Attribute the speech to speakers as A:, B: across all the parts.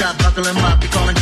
A: chop, buckle and mop, be calling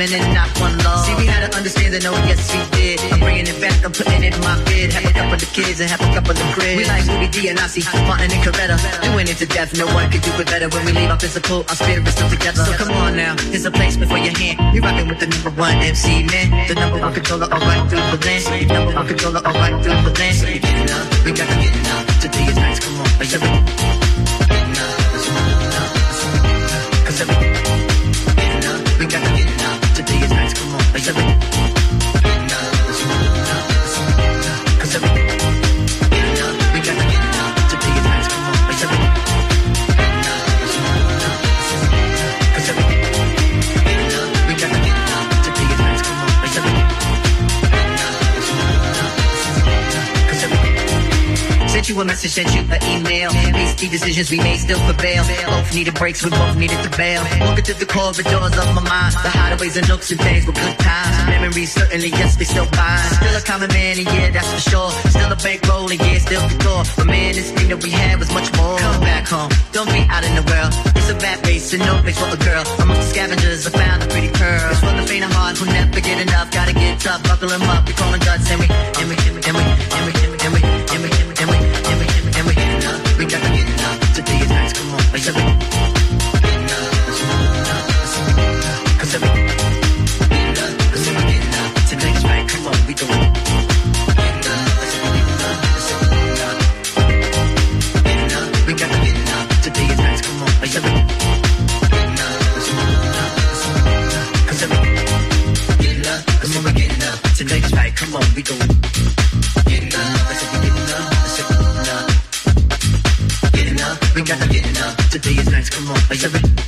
A: and knock one love. See, we had to understand that oh, no, yes, we did. I'm bringing it back, I'm putting it in my bid. Have a cup of kids and have a cup of cribs. We like Louis D and I see Martin and Coretta. Doing it to death, no one could do it better. When we leave our physical, our spirits still together. So come on now, here's a place before your hand. You rocking with the number one MC man. The number one controller, all right through the land. The number one controller, all right through the land. We gotta get it up, today is nice, come on. Thank you. Message, sent you an email. Hasty decisions we made still prevail. Both needed breaks, we both needed to bail. Walking through the corridors of my mind. The hideaways and nooks and things were good times. Memories certainly, yes, they still fine. Still a common man, and yeah, that's for sure. Still a bankroll, and yeah, still the couture. But man, this thing that we had was much more. Come back home, don't be out in the world. It's a rat race and no place for a girl. Amongst the scavengers, I found a pretty pearl. It's for the faint of heart who never get enough. Gotta get tough, buckle them up. We call them guts, and we, and we, and we, and we, and we, and we, Come on, let's. come on.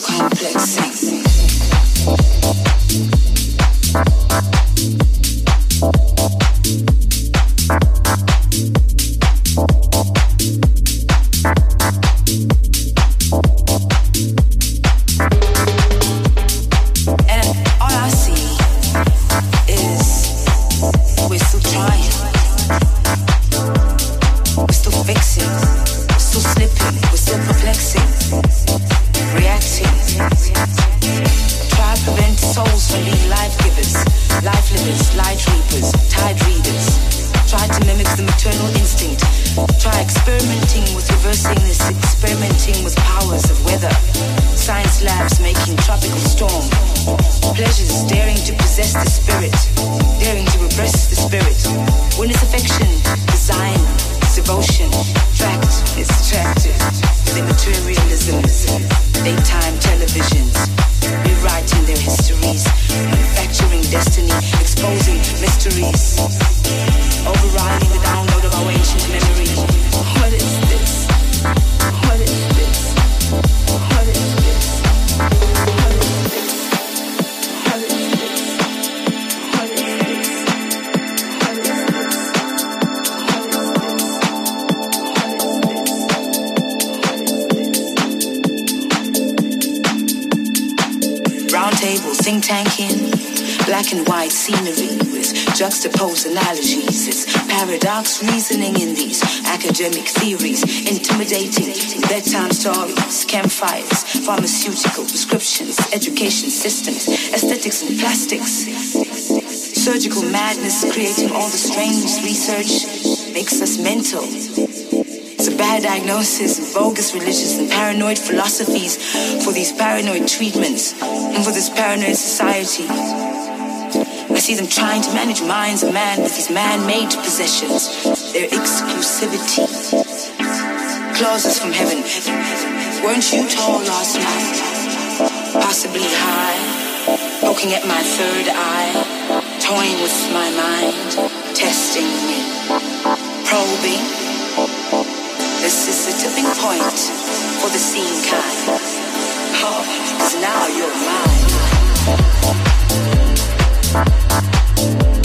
B: complexing. All the strange research makes us mental. It's a bad diagnosis, bogus religious and paranoid philosophies for these paranoid treatments and for this paranoid society. I see them trying to manage minds of man with these man-made possessions, their exclusivity. Clauses from heaven. Weren't you tall last night? Possibly high, poking at my third eye toying with my mind, testing me, probing. This is the tipping point for the scene kind. Oh, now you're mine.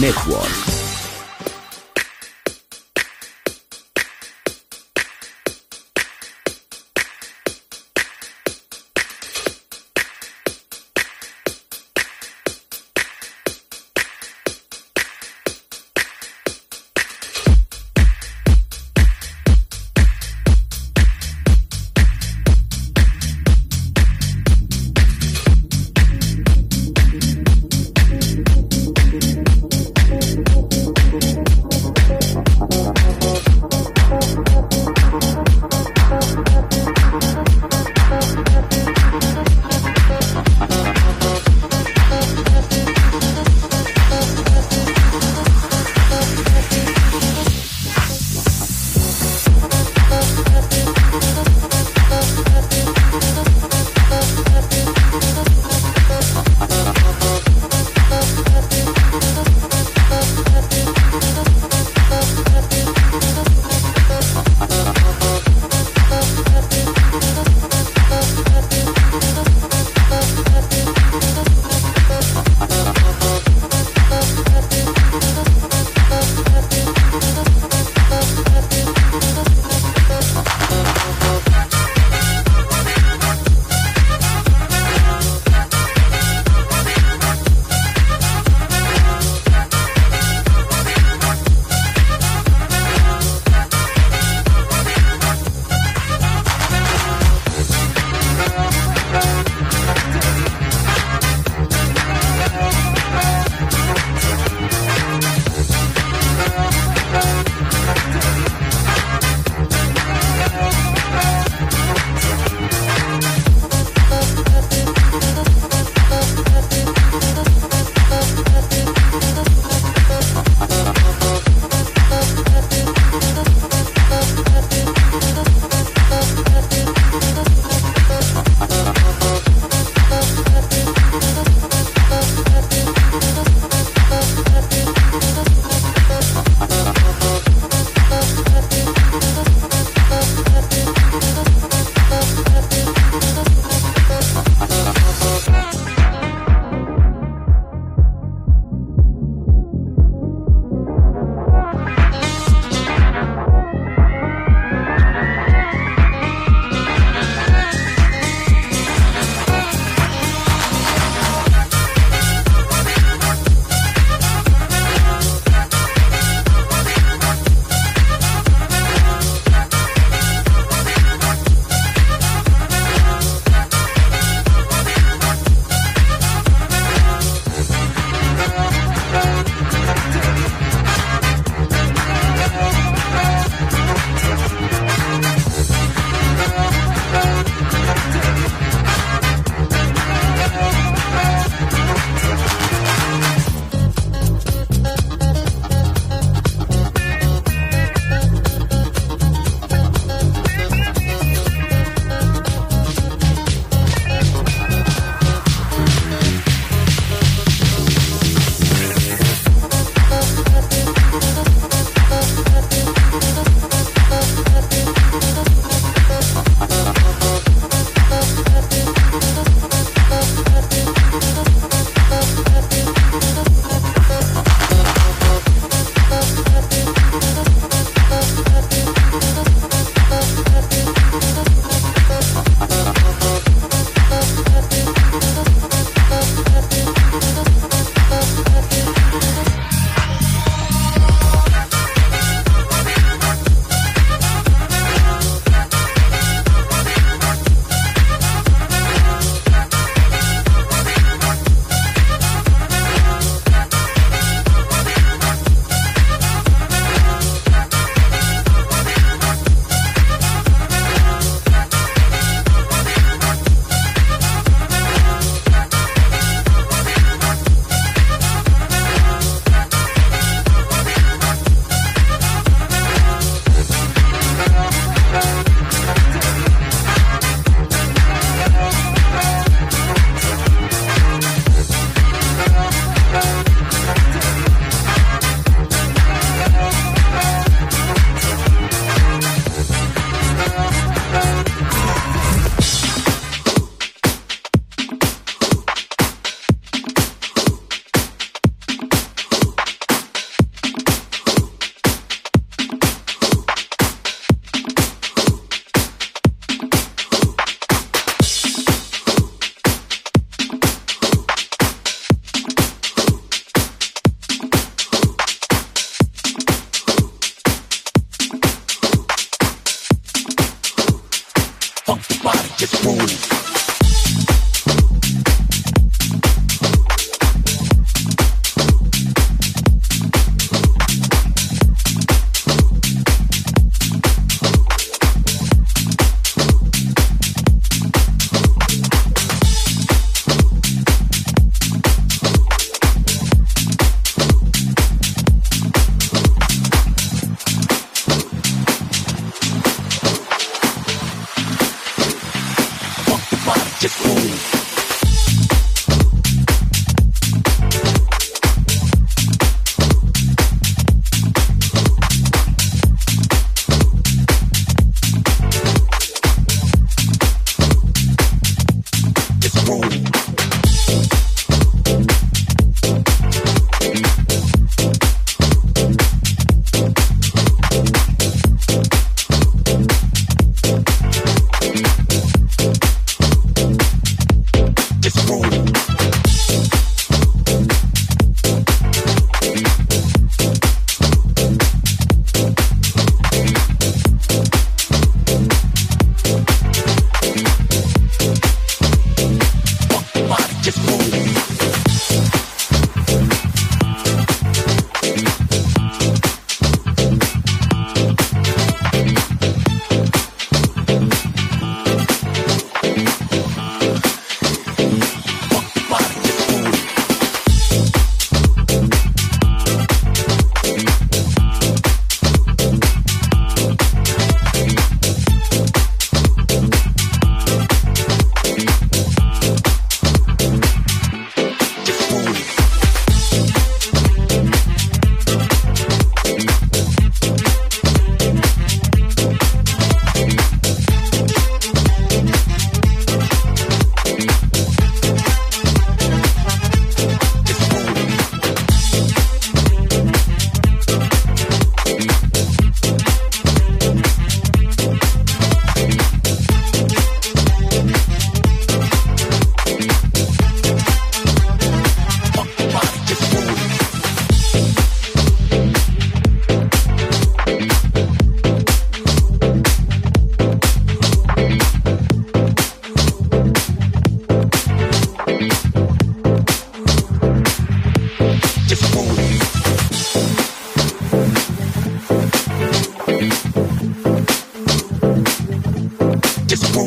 C: Network.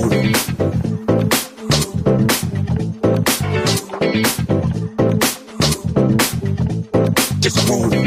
C: Balearic Network.